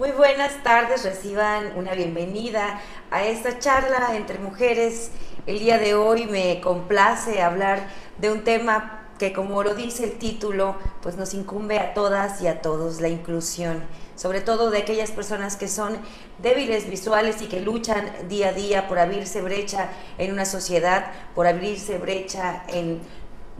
Muy buenas tardes, reciban una bienvenida a esta charla entre mujeres. El día de hoy me complace hablar de un tema que como lo dice el título, pues nos incumbe a todas y a todos, la inclusión, sobre todo de aquellas personas que son débiles visuales y que luchan día a día por abrirse brecha en una sociedad, por abrirse brecha en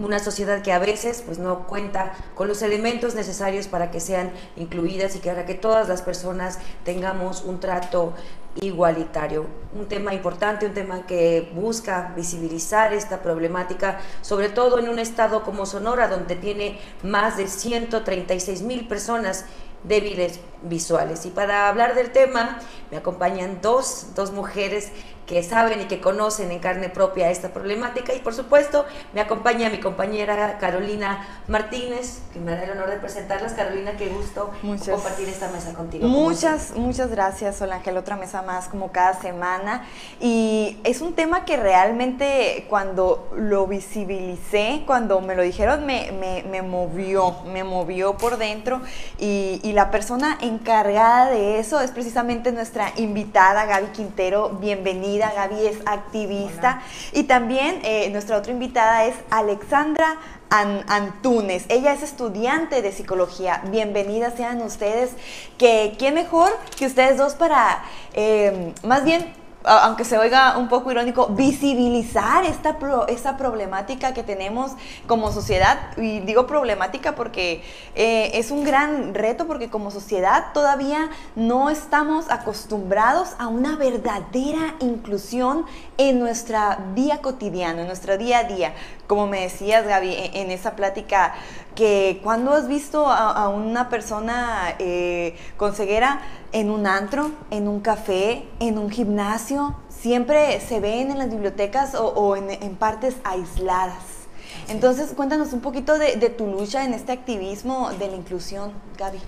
una sociedad que a veces pues no cuenta con los elementos necesarios para que sean incluidas y que para que todas las personas tengamos un trato igualitario. Un tema importante, un tema que busca visibilizar esta problemática, sobre todo en un estado como Sonora, donde tiene más de 136 mil personas débiles visuales. Y para hablar del tema me acompañan dos, dos mujeres que saben y que conocen en carne propia esta problemática. Y por supuesto, me acompaña mi compañera Carolina Martínez, que me da el honor de presentarlas. Carolina, qué gusto compartir esta mesa contigo. Muchas, muchas gracias, Sol Ángel. Otra mesa más como cada semana. Y es un tema que realmente cuando lo visibilicé, cuando me lo dijeron, me, me, movió, me movió por dentro. Y, y la persona encargada de eso es precisamente nuestra invitada, Gaby Quintero. Bienvenida Gaby es activista. Y también eh, nuestra otra invitada es Alexandra Antunes. Ella es estudiante de psicología. Bienvenidas sean ustedes. Que quién mejor que ustedes dos para, eh, más bien, aunque se oiga un poco irónico, visibilizar esta, esta problemática que tenemos como sociedad. Y digo problemática porque eh, es un gran reto, porque como sociedad todavía no estamos acostumbrados a una verdadera inclusión en nuestra vida cotidiana, en nuestro día a día. Como me decías, Gaby, e, en, esa plática, que cuando has visto a, una persona eh, con ceguera, en un antro, en un café, en un gimnasio, siempre se ven en las bibliotecas o, en, partes aisladas. Entonces, cuéntanos un poquito de, tu lucha en este activismo de la inclusión, Gaby.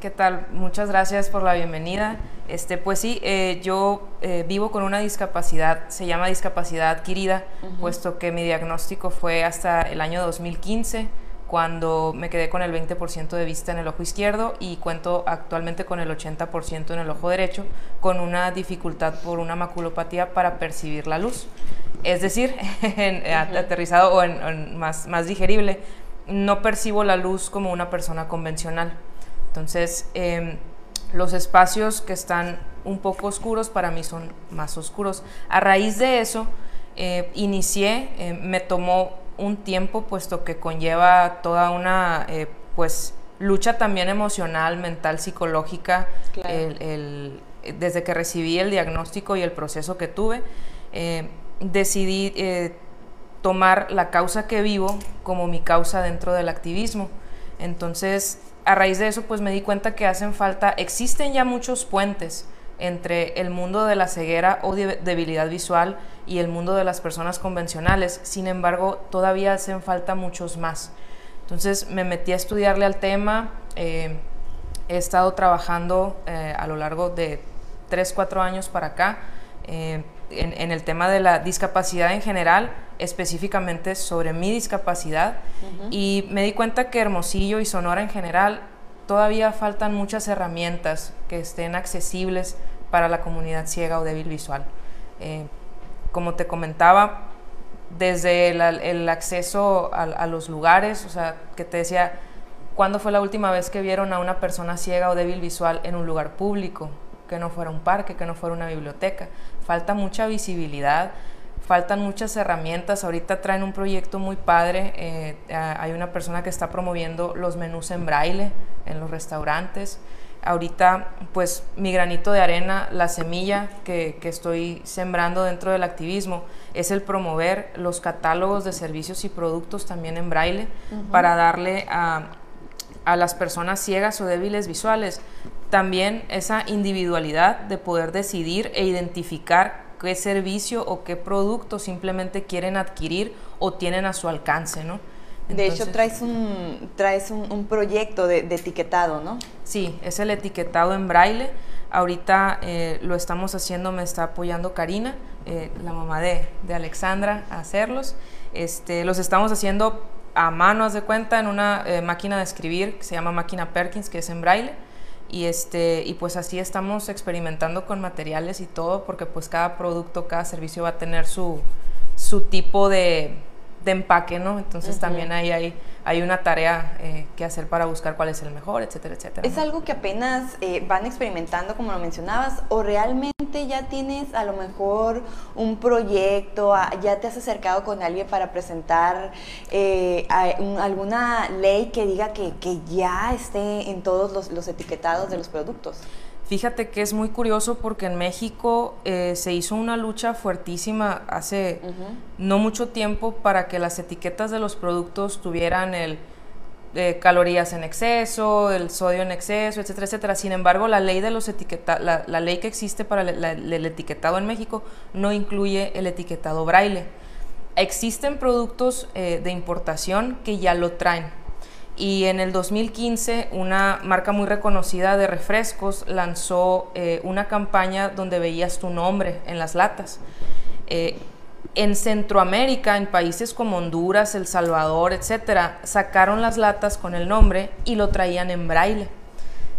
¿Qué tal? Muchas gracias por la bienvenida. Este, pues sí, eh, yo eh, vivo con una discapacidad, se llama discapacidad adquirida, puesto que mi diagnóstico fue hasta el año 2015 cuando me quedé con el 20% de vista en el ojo izquierdo y cuento actualmente con el 80% en el ojo derecho, con una dificultad por una maculopatía para percibir la luz. Es decir, aterrizado o en, más, más digerible, no percibo la luz como una persona convencional. Entonces, em, los espacios que están un poco oscuros para mí son más oscuros. A raíz de eso, eh, inicié, eh, me tomó un tiempo, puesto que conlleva toda una eh, pues lucha también emocional, mental, psicológica, desde que recibí el diagnóstico y el proceso que tuve, eh, decidí eh, tomar la causa que vivo como mi causa dentro del activismo. Entonces, a raíz de eso, pues me di cuenta que hacen falta, existen ya muchos puentes entre el mundo de la ceguera o debilidad visual y el mundo de las personas convencionales. Sin embargo, todavía hacen falta muchos más. Entonces me metí a estudiarle al tema. Eh, he estado trabajando eh, a lo largo de 3, 4 años para acá eh, en, el tema de la discapacidad en general, específicamente sobre mi discapacidad. Y me di cuenta que Hermosillo y Sonora en general todavía faltan muchas herramientas que estén accesibles para la comunidad ciega o débil visual. Eh, como te comentaba, desde el, acceso a, los lugares, o sea, que te decía, ¿cuándo fue la última vez que vieron a una persona ciega o débil visual en un lugar público? Que no fuera un parque, que no fuera una biblioteca. Falta mucha visibilidad, faltan muchas herramientas. Ahorita traen un proyecto muy padre. Eh, hay una persona que está promoviendo los menús en braille en los restaurantes. Ahorita, pues mi granito de arena, la semilla que, estoy sembrando dentro del activismo es el promover los catálogos de servicios y productos también en braille para darle a, a las personas ciegas o débiles visuales también esa individualidad de poder decidir e identificar qué servicio o qué producto simplemente quieren adquirir o tienen a su alcance, ¿no? de hecho, traes un, traes un, proyecto de, etiquetado, ¿no? Sí, es el etiquetado en braille. Ahorita eh, lo estamos haciendo, me está apoyando Karina, eh, la mamá de, Alexandra, a hacerlos. Este, los estamos haciendo a mano, haz de cuenta, en una eh, máquina de escribir que se llama máquina Perkins, que es en braille Y, este, y pues así estamos experimentando con materiales y todo, porque pues cada producto, cada servicio va a tener su, su tipo de, de empaque, ¿no? Entonces también ahí hay, hay una tarea eh, que hacer para buscar cuál es el mejor, etcétera, etcétera. ¿Es algo que apenas eh, van experimentando, como lo mencionabas, o realmente ya tienes a lo mejor un proyecto, ya te has acercado con alguien para presentar eh, alguna ley que diga que, que, ya esté en todos los, los etiquetados de los productos? Fíjate que es muy curioso porque en México eh, se hizo una lucha fuertísima hace no mucho tiempo para que las etiquetas de los productos tuvieran el eh, calorías en exceso, el sodio en exceso, etcétera, etcétera. Sin embargo, la ley de los etiqueta la, ley que existe para el etiquetado en México no incluye el etiquetado braille. Existen productos eh, de importación que ya lo traen y en el 2015 una marca muy reconocida de refrescos lanzó eh, una campaña donde veías tu nombre en las latas. Eh, en Centroamérica, en países como Honduras, El Salvador, etcétera, sacaron las latas con el nombre y lo traían en braille.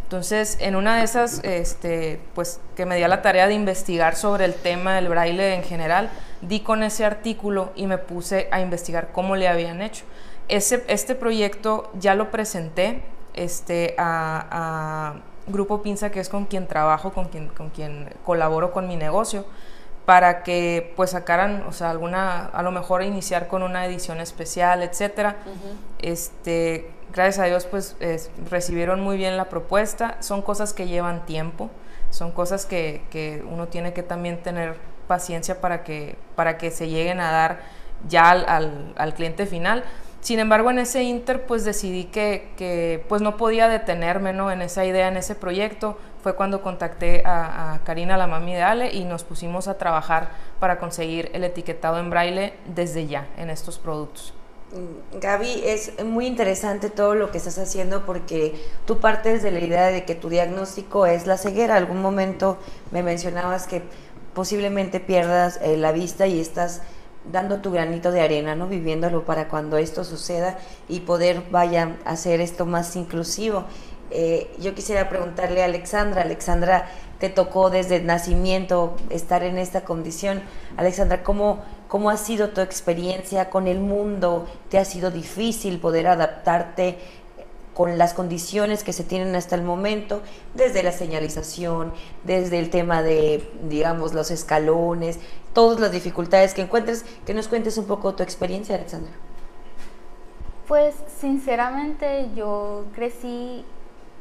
Entonces, en una de esas, este, pues que me di a la tarea de investigar sobre el tema del braille en general, di con ese artículo y me puse a investigar cómo le habían hecho este proyecto ya lo presenté este, a, Grupo Pinza, que es con quien trabajo, con quien, con quien colaboro con mi negocio, para que pues sacaran, o sea, alguna, a lo mejor iniciar con una edición especial, etcétera. este, gracias a Dios pues recibieron muy bien la propuesta. Son cosas que llevan tiempo, son cosas que, que uno tiene que también tener paciencia para que, para que se lleguen a dar ya al, al, al cliente final sin embargo, en ese inter, pues decidí que, pues no podía detenerme ¿no? en esa idea, en ese proyecto. Fue cuando contacté a, Karina, la mami de Ale, y nos pusimos a trabajar para conseguir el etiquetado en braille desde ya en estos productos. Mm, Gaby, es muy interesante todo lo que estás haciendo porque tú partes de la idea de que tu diagnóstico es la ceguera. Algún momento me mencionabas que posiblemente pierdas eh, la vista y estás dando tu granito de arena, ¿no? Viviéndolo para cuando esto suceda y poder, vaya, hacer esto más inclusivo. Eh, yo quisiera preguntarle a Alexandra, Alexandra, te tocó desde el nacimiento estar en esta condición. Alexandra, ¿cómo, ¿cómo ha sido tu experiencia con el mundo? ¿Te ha sido difícil poder adaptarte con las condiciones que se tienen hasta el momento, desde la señalización, desde el tema de, digamos, los escalones, todas las dificultades que encuentres, que nos cuentes un poco tu experiencia, Alexandra. Pues sinceramente yo crecí,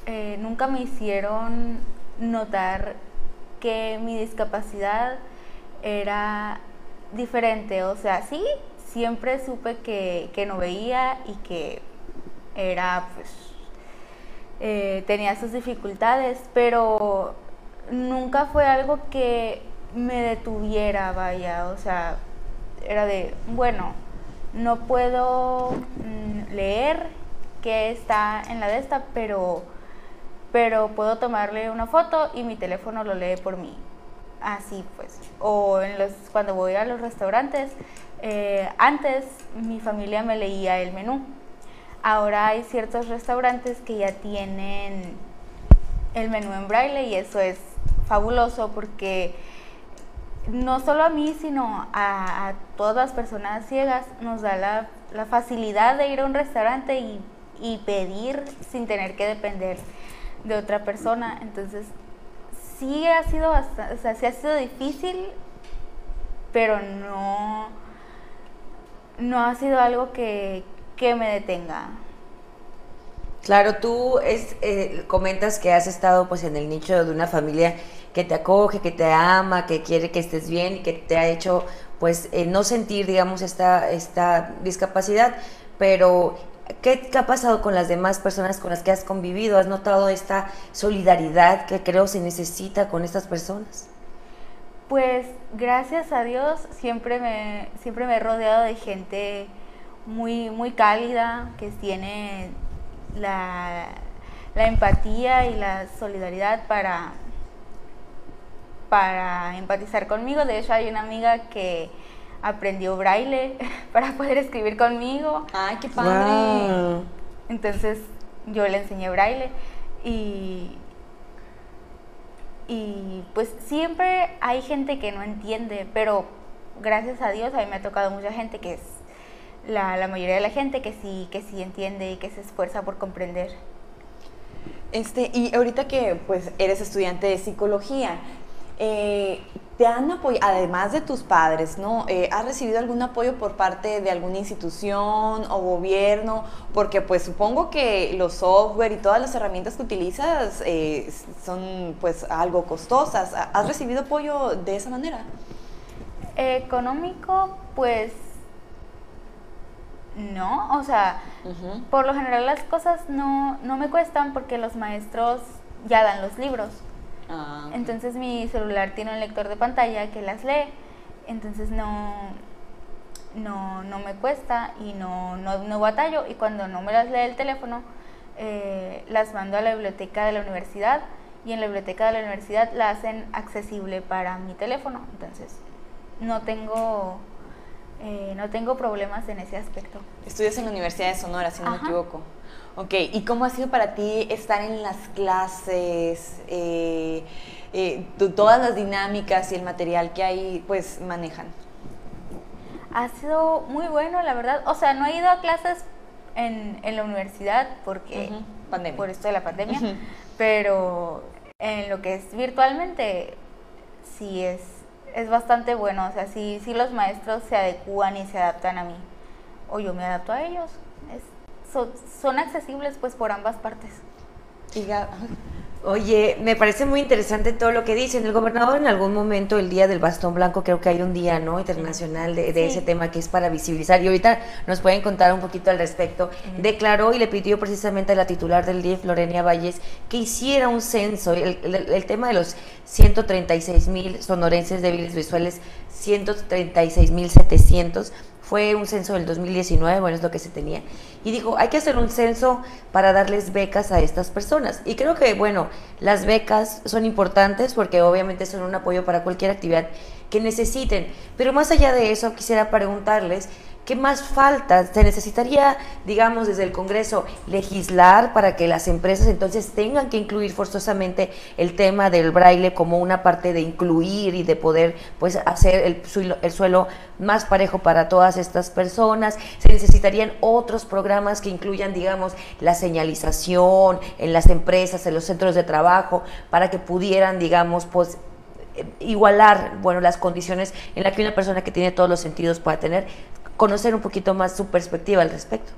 eh, nunca me hicieron notar que mi discapacidad era diferente, o sea, sí, siempre supe que, que no veía y que era pues eh, tenía sus dificultades, pero nunca fue algo que me detuviera, vaya, o sea, era de, bueno, no puedo mm, leer qué está en la de esta, pero, pero puedo tomarle una foto y mi teléfono lo lee por mí. Así pues. O en los, cuando voy a los restaurantes, eh, antes mi familia me leía el menú Ahora hay ciertos restaurantes que ya tienen el menú en braille y eso es fabuloso porque no solo a mí, sino a, todas las personas ciegas nos da la, facilidad de ir a un restaurante y, pedir sin tener que depender de otra persona. Entonces, sí ha sido o sea, sí ha sido difícil, pero no, no ha sido algo que, que me detenga. Claro, tú es, eh, comentas que has estado pues en el nicho de una familia que te acoge, que te ama, que quiere que estés bien y que te ha hecho pues eh, no sentir digamos esta, esta discapacidad, pero ¿qué, ¿qué, ha pasado con las demás personas con las que has convivido? ¿Has notado esta solidaridad que creo se necesita con estas personas? Pues gracias a Dios siempre me, siempre me he rodeado de gente muy, muy cálida, que tiene la, empatía y la solidaridad para, para empatizar conmigo. De hecho, hay una amiga que aprendió braille para poder escribir conmigo. ¡Ay, qué padre! Entonces, yo le enseñé braille y, y pues siempre hay gente que no entiende, pero gracias a Dios a mí me ha tocado mucha gente que es la, la mayoría de la gente que sí, que sí entiende y que se esfuerza por comprender. Este, y ahorita que pues eres estudiante de psicología, eh, ¿te han apoyado, además de tus padres, ¿no? Eh, ¿Has recibido algún apoyo por parte de alguna institución o gobierno? Porque pues supongo que los software y todas las herramientas que utilizas eh, son pues algo costosas. ¿Has recibido apoyo de esa manera? Económico, pues no, o sea, por lo general las cosas no, no me cuestan porque los maestros ya dan los libros. Ah, entonces mi celular tiene un lector de pantalla que las lee, entonces no, no, no me cuesta y no, no, no, batallo. Y cuando no me las lee el teléfono, eh, las mando a la biblioteca de la universidad y en la biblioteca de la universidad la hacen accesible para mi teléfono. Entonces no tengo, eh, no tengo problemas en ese aspecto. Estudias en la Universidad de Sonora, si no me equivoco. Ok, ¿y cómo ha sido para ti estar en las clases, eh, eh, todas las dinámicas y el material que ahí pues manejan? Ha sido muy bueno, la verdad. O sea, no he ido a clases en, en la universidad porque pandemia. por esto de la pandemia, pero en lo que es virtualmente sí es, es bastante bueno. O sea, sí, sí los maestros se adecúan y se adaptan a mí. O yo me adapto a ellos son, accesibles pues por ambas partes. Oye, me parece muy interesante todo lo que dicen. El gobernador en algún momento, el día del bastón blanco, creo que hay un día no internacional de, ese tema que es para visibilizar. Y ahorita nos pueden contar un poquito al respecto. Declaró y le pidió precisamente a la titular del DIF, Lorenia Valles, que hiciera un censo. El, el tema de los 136 mil sonorenses débiles visuales, 136 mil 700 fue un censo del 2019, bueno, es lo que se tenía. Y dijo, hay que hacer un censo para darles becas a estas personas. Y creo que, bueno, las becas son importantes porque obviamente son un apoyo para cualquier actividad que necesiten. Pero más allá de eso, quisiera preguntarles ¿Qué más falta? Se necesitaría, digamos, desde el Congreso legislar para que las empresas entonces tengan que incluir forzosamente el tema del braille como una parte de incluir y de poder pues hacer el, el suelo más parejo para todas estas personas. Se necesitarían otros programas que incluyan, digamos, la señalización en las empresas, en los centros de trabajo, para que pudieran, digamos, pues igualar, bueno, las condiciones en las que una persona que tiene todos los sentidos pueda tener conocer un poquito más su perspectiva al respecto.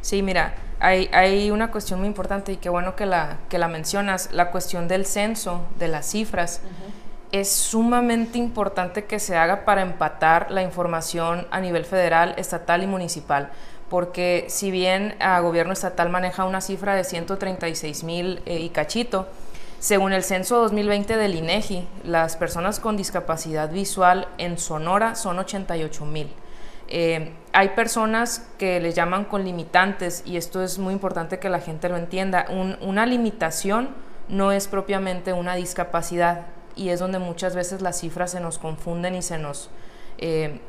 Sí, mira, hay, hay, una cuestión muy importante y qué bueno que la, que la mencionas, la cuestión del censo, de las cifras. Es sumamente importante que se haga para empatar la información a nivel federal, estatal y municipal, porque si bien el gobierno estatal maneja una cifra de 136 mil eh, y cachito, según el censo 2020 del INEGI, las personas con discapacidad visual en Sonora son 88 mil. Eh, hay personas que les llaman con limitantes y esto es muy importante que la gente lo entienda. una limitación no es propiamente una discapacidad y es donde muchas veces las cifras se nos confunden y se nos... Eh,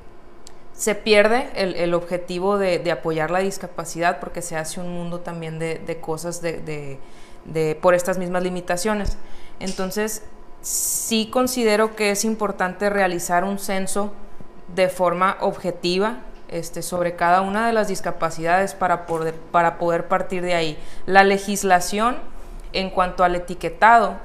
se pierde el, objetivo de, apoyar la discapacidad porque se hace un mundo también de, cosas de, por estas mismas limitaciones. Entonces, sí considero que es importante realizar un censo de forma objetiva este, sobre cada una de las discapacidades para poder, para poder partir de ahí. La legislación en cuanto al etiquetado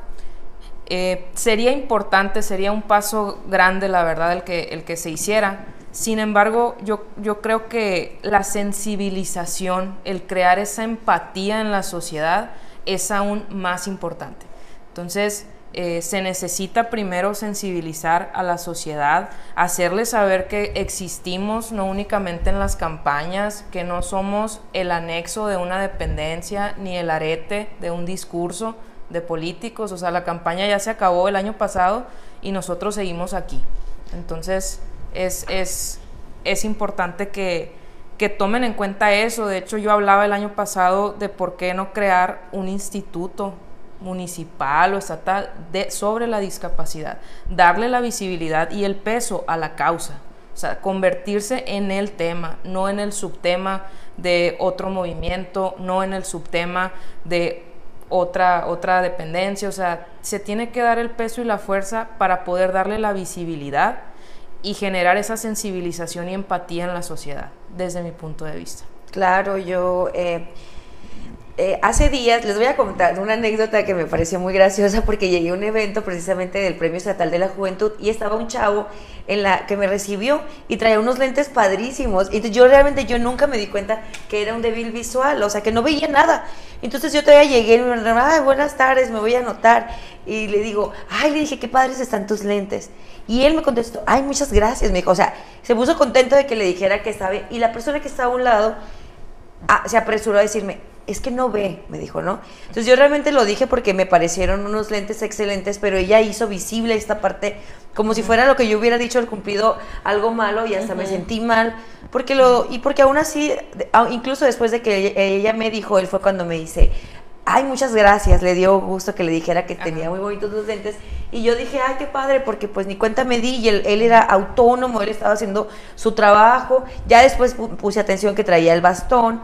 eh, sería importante, sería un paso grande, la verdad, el que, el que se hiciera. Sin embargo, yo, yo creo que la sensibilización, el crear esa empatía en la sociedad es aún más importante. Entonces, eh, se necesita primero sensibilizar a la sociedad, hacerles saber que existimos no únicamente en las campañas, que no somos el anexo de una dependencia ni el arete de un discurso de políticos, o sea, la campaña ya se acabó el año pasado y nosotros seguimos aquí. Entonces, es, es, es importante que, que tomen en cuenta eso. De hecho, yo hablaba el año pasado de por qué no crear un instituto municipal o estatal de, sobre la discapacidad, darle la visibilidad y el peso a la causa, o sea, convertirse en el tema, no en el subtema de otro movimiento, no en el subtema de otra, otra dependencia, o sea, se tiene que dar el peso y la fuerza para poder darle la visibilidad y generar esa sensibilización y empatía en la sociedad, desde mi punto de vista. Claro, yo... Eh, eh, hace días les voy a contar una anécdota que me pareció muy graciosa porque llegué a un evento precisamente del Premio Estatal de la Juventud y estaba un chavo en la que me recibió y traía unos lentes padrísimos y yo realmente yo nunca me di cuenta que era un débil visual, o sea que no veía nada. Entonces yo todavía llegué y me dijo, ay, buenas tardes, me voy a anotar y le digo, ay, le dije, qué padres están tus lentes. Y él me contestó, ay, muchas gracias, me dijo, o sea, se puso contento de que le dijera que estaba y la persona que estaba a un lado ah, se apresuró a decirme, es que no ve, me dijo, ¿no? Entonces yo realmente lo dije porque me parecieron unos lentes excelentes, pero ella hizo visible esta parte como si fuera lo que yo hubiera dicho el cumplido algo malo y hasta me sentí mal, porque lo y porque aún así incluso después de que ella me dijo, él fue cuando me dice, "Ay, muchas gracias." Le dio gusto que le dijera que tenía muy bonitos los lentes y yo dije, "Ay, qué padre", porque pues ni cuenta me di y él, él era autónomo, él estaba haciendo su trabajo. Ya después puse atención que traía el bastón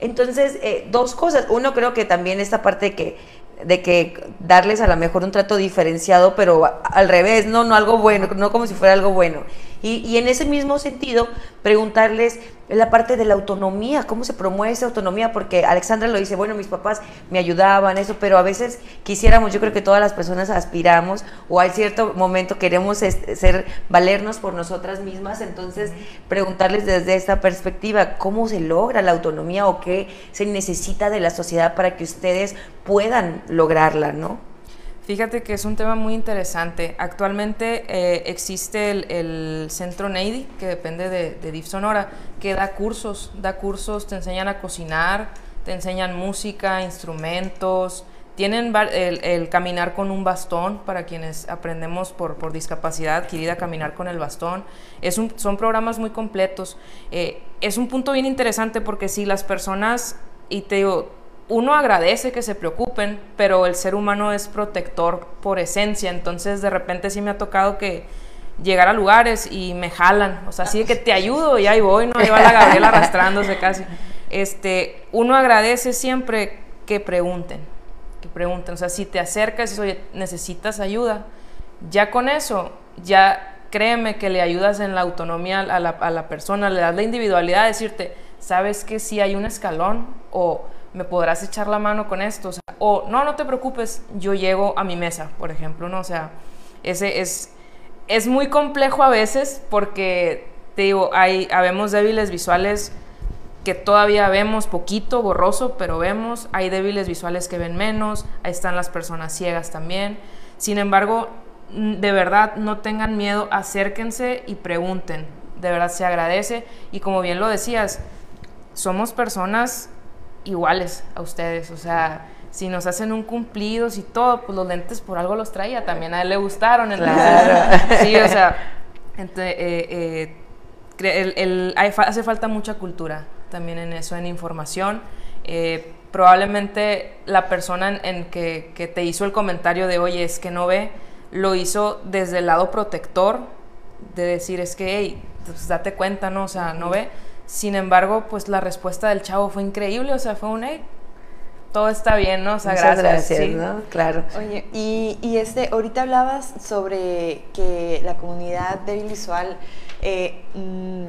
entonces, eh, dos cosas. Uno, creo que también esta parte de que de que darles a lo mejor un trato diferenciado, pero al revés, no, no algo bueno, no como si fuera algo bueno. Y, en ese mismo sentido, preguntarles la parte de la autonomía, cómo se promueve esa autonomía, porque Alexandra lo dice, bueno, mis papás me ayudaban, eso, pero a veces quisiéramos, yo creo que todas las personas aspiramos, o hay cierto momento queremos ser, valernos por nosotras mismas, entonces preguntarles desde esta perspectiva, ¿cómo se logra la autonomía o qué se necesita de la sociedad para que ustedes puedan lograrla, ¿no? Fíjate que es un tema muy interesante. Actualmente eh, existe el, Centro Neidy, que depende de, de Sonora, que da cursos, da cursos, te enseñan a cocinar, te enseñan música, instrumentos, tienen el, caminar con un bastón para quienes aprendemos por, por discapacidad adquirida caminar con el bastón. Es un, son programas muy completos. Eh, es un punto bien interesante porque si las personas, y te digo, uno agradece que se preocupen, pero el ser humano es protector por esencia, entonces de repente sí me ha tocado que llegar a lugares y me jalan, o sea, así de que te ayudo y ahí voy, no, ahí va la Gabriela arrastrándose casi. Este, uno agradece siempre que pregunten, que pregunten, o sea, si te acercas y necesitas ayuda, ya con eso, ya créeme que le ayudas en la autonomía a la, persona, le das la individualidad de decirte, sabes que si hay un escalón o me podrás echar la mano con esto, o, no, no te preocupes, yo llego a mi mesa, por ejemplo, ¿no? O sea, ese es, es muy complejo a veces porque, te digo, hay, habemos débiles visuales que todavía vemos poquito, borroso, pero vemos, hay débiles visuales que ven menos, ahí están las personas ciegas también. Sin embargo, de verdad, no tengan miedo, acérquense y pregunten, de verdad se agradece. Y como bien lo decías, somos personas iguales a ustedes, o sea, si nos hacen un cumplido, y todo, pues los lentes por algo los traía, también a él le gustaron, claro. sí, o sea, eh, eh, hace falta mucha cultura también en eso, en información. Eh, probablemente la persona en, que, que, te hizo el comentario de, oye, es que no ve, lo hizo desde el lado protector, de decir, es que, hey, pues date cuenta, ¿no? O sea, no ve sin embargo, pues la respuesta del chavo fue increíble, o sea, fue un, hey, todo está bien, ¿no? O sea, Muchas gracias, ¿no? Claro. Oye, y, y, este, ahorita hablabas sobre que la comunidad débil visual eh, mm,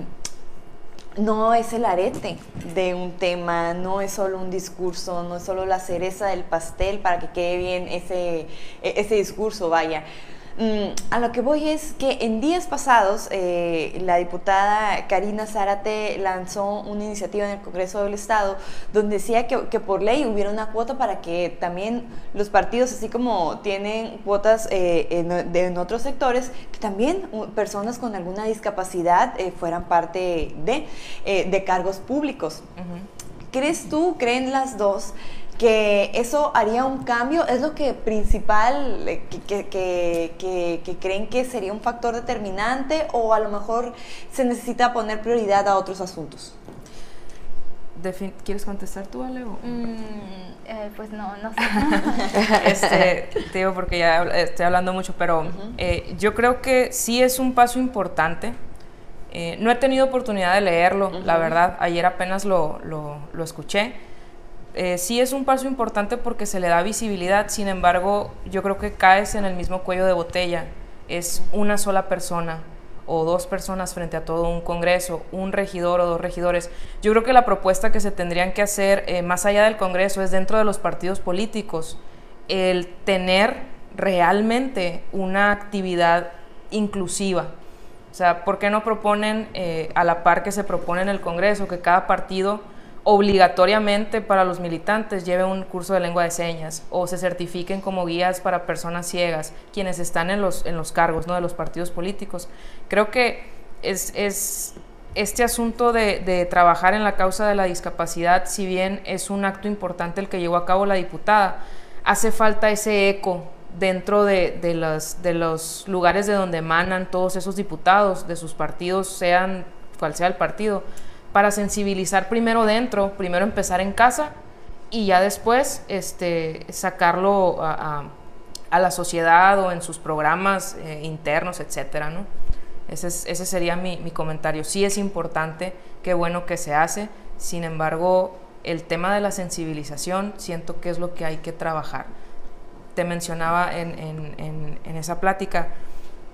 no es el arete de un tema, no es solo un discurso, no es solo la cereza del pastel para que quede bien ese, e, ese discurso, vaya. Mm, a lo que voy es que en días pasados eh, la diputada Karina Zárate lanzó una iniciativa en el Congreso del Estado donde decía que, por ley hubiera una cuota para que también los partidos, así como tienen cuotas eh, en, otros sectores, que también personas con alguna discapacidad eh, fueran parte de, de cargos públicos. ¿Crees tú, creen las dos, que eso haría un cambio, es lo que principal eh, que, que, creen que sería un factor determinante o a lo mejor se necesita poner prioridad a otros asuntos. ¿Quieres contestar tú, Ale? Mm, eh, pues no, no sé. este, te digo porque ya estoy hablando mucho, pero eh, yo creo que sí es un paso importante. no he tenido oportunidad de leerlo, la verdad. Ayer apenas lo, lo, lo escuché eh, sí es un paso importante porque se le da visibilidad, sin embargo, yo creo que caes en el mismo cuello de botella. Es una sola persona o dos personas frente a todo un Congreso, un regidor o dos regidores. Yo creo que la propuesta que se tendrían que hacer eh, más allá del Congreso es dentro de los partidos políticos, el tener realmente una actividad inclusiva. O sea, ¿por qué no proponen eh, a la par que se propone en el Congreso que cada partido obligatoriamente para los militantes lleve un curso de lengua de señas o se certifiquen como guías para personas ciegas, quienes están en los, en los cargos ¿no? de los partidos políticos. Creo que es, es este asunto de, de, trabajar en la causa de la discapacidad, si bien es un acto importante el que llevó a cabo la diputada, hace falta ese eco dentro de, de, los, de los lugares de donde emanan todos esos diputados, de sus partidos, sean cual sea el partido, para sensibilizar primero dentro, primero empezar en casa y ya después este, sacarlo a, la sociedad o en sus programas eh, internos, etcétera, ¿no? Ese, ese sería mi, mi, comentario. Sí es importante, qué bueno que se hace, sin embargo, el tema de la sensibilización siento que es lo que hay que trabajar. Te mencionaba en, en, en esa plática,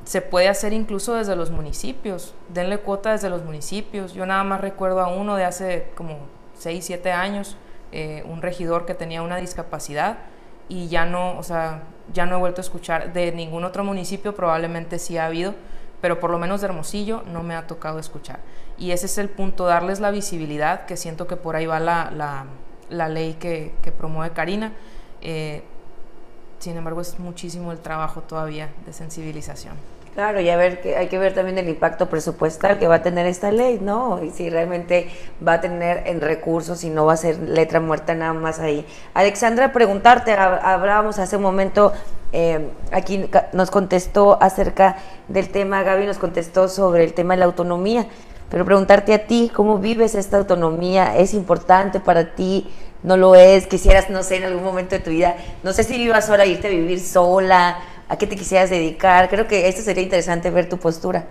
se puede hacer incluso desde los municipios. Denle cuota desde los municipios. Yo nada más recuerdo a uno de hace como 6, 7 años, eh, un regidor que tenía una discapacidad y ya no, o sea, ya no he vuelto a escuchar de ningún otro municipio, probablemente sí ha habido, pero por lo menos de Hermosillo no me ha tocado escuchar. Y ese es el punto, darles la visibilidad, que siento que por ahí va la, la, ley que, que, promueve Karina. Eh, sin embargo, es muchísimo el trabajo todavía de sensibilización. Claro, y a ver, que hay que ver también el impacto presupuestal que va a tener esta ley, ¿no? Y si realmente va a tener en recursos y no va a ser letra muerta nada más ahí. Alexandra, preguntarte, hablábamos hace un momento, eh, aquí nos contestó acerca del tema, Gaby nos contestó sobre el tema de la autonomía, pero preguntarte a ti, ¿cómo vives esta autonomía? ¿Es importante para ti? ¿No lo es? ¿Quisieras, no sé, en algún momento de tu vida, no sé si vivas sola, irte a vivir sola? A qué te quisieras dedicar. Creo que esto sería interesante ver tu postura.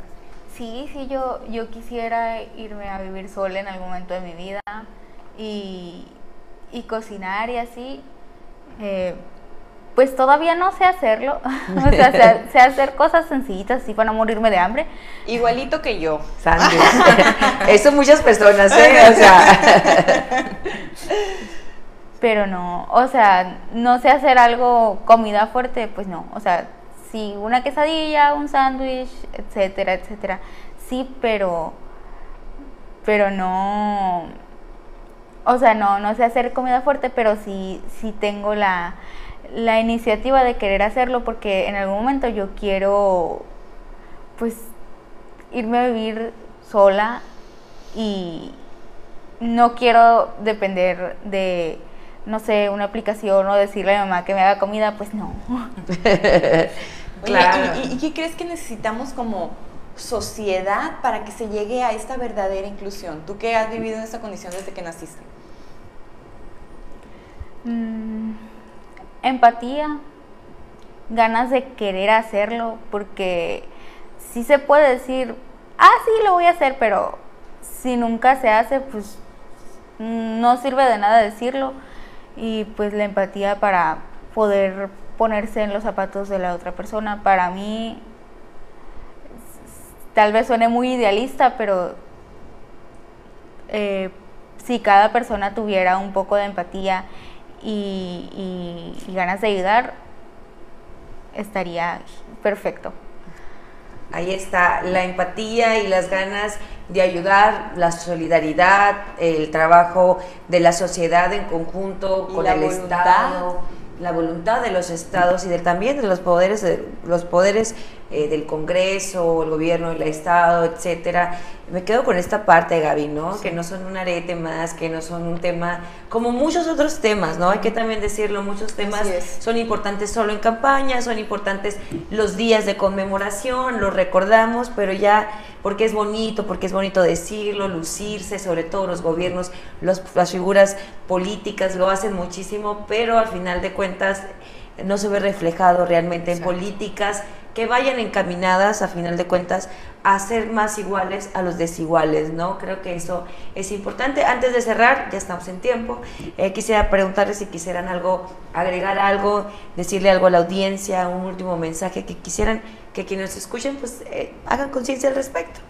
Sí, sí, yo, yo quisiera irme a vivir sola en algún momento de mi vida y, y cocinar y así. Eh, pues todavía no sé hacerlo, o sea, sé, hacer cosas sencillitas así para no morirme de hambre. Igualito que yo. Eso muchas personas, ¿eh? O sea. pero no, o sea, no sé hacer algo, comida fuerte, pues no, o sea, sí, una quesadilla, un sándwich, etcétera, etcétera, sí, pero, pero no, o sea, no, no sé hacer comida fuerte, pero sí, sí tengo la, la iniciativa de querer hacerlo porque en algún momento yo quiero, pues, irme a vivir sola y no quiero depender de no sé, una aplicación o decirle a mi mamá que me haga comida, pues no. claro. ¿y, qué crees que necesitamos como sociedad para que se llegue a esta verdadera inclusión? ¿Tú qué has vivido en esta condición desde que naciste? Mm, empatía, ganas de querer hacerlo, porque sí se puede decir, ah, sí, lo voy a hacer, pero si nunca se hace, pues no sirve de nada decirlo y pues la empatía para poder ponerse en los zapatos de la otra persona. Para mí, tal vez suene muy idealista, pero eh, si cada persona tuviera un poco de empatía y, y ganas de ayudar, estaría perfecto. Ahí está, la empatía y las ganas de ayudar, la solidaridad, el trabajo de la sociedad en conjunto con el Estado, la voluntad de los estados y de, también de los poderes, los poderes eh, del Congreso, el gobierno, el Estado, etcétera. Me quedo con esta parte, Gaby, ¿no? Que no son un arete más, que no son un tema, como muchos otros temas, ¿no? Hay que también decirlo, muchos temas son importantes solo en campaña, son importantes los días de conmemoración, los recordamos, pero ya porque es bonito, porque es bonito decirlo, lucirse, sobre todo los gobiernos, los, las figuras políticas lo hacen muchísimo, pero al final de cuentas no se ve reflejado realmente en políticas que vayan encaminadas, a final de cuentas, a ser más iguales a los desiguales, ¿no? Creo que eso es importante. Antes de cerrar, ya estamos en tiempo, eh, quisiera preguntarles si quisieran algo, agregar algo, decirle algo a la audiencia, un último mensaje que quisieran que quienes nos escuchen, pues eh, hagan conciencia al respecto.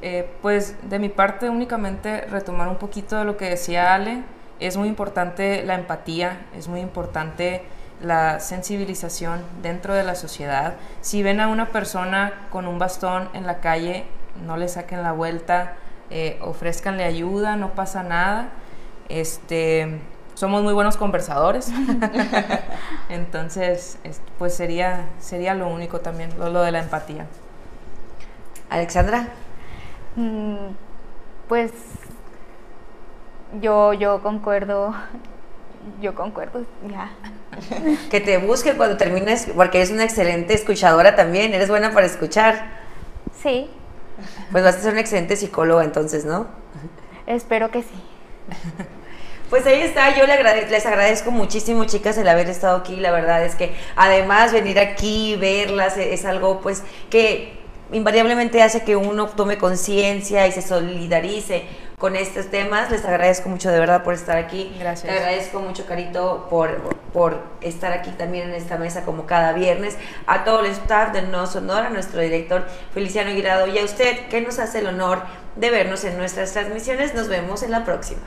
Eh, pues de mi parte únicamente retomar un poquito de lo que decía Ale, es muy importante la empatía, es muy importante la sensibilización dentro de la sociedad. Si ven a una persona con un bastón en la calle, no le saquen la vuelta, eh, ofrezcanle ayuda, no pasa nada. Este, somos muy buenos conversadores. Entonces, pues sería, sería lo único también, lo, de la empatía. Alexandra. Mm, pues yo, yo concuerdo yo concuerdo, ya. que te busque cuando termines, porque eres una excelente escuchadora también, eres buena para escuchar. Sí. Pues vas a ser una excelente psicóloga entonces, ¿no? Espero que sí. Pues ahí está, yo les agradezco muchísimo, chicas, el haber estado aquí. La verdad es que además venir aquí, verlas, es algo pues que invariablemente hace que uno tome conciencia y se solidarice con estos temas. Les agradezco mucho de verdad por estar aquí. Gracias. Le agradezco mucho, Carito, por, por estar aquí también en esta mesa como cada viernes. A todo el staff de No Sonora, a nuestro director Feliciano Guirado y a usted que nos hace el honor de vernos en nuestras transmisiones. Nos vemos en la próxima.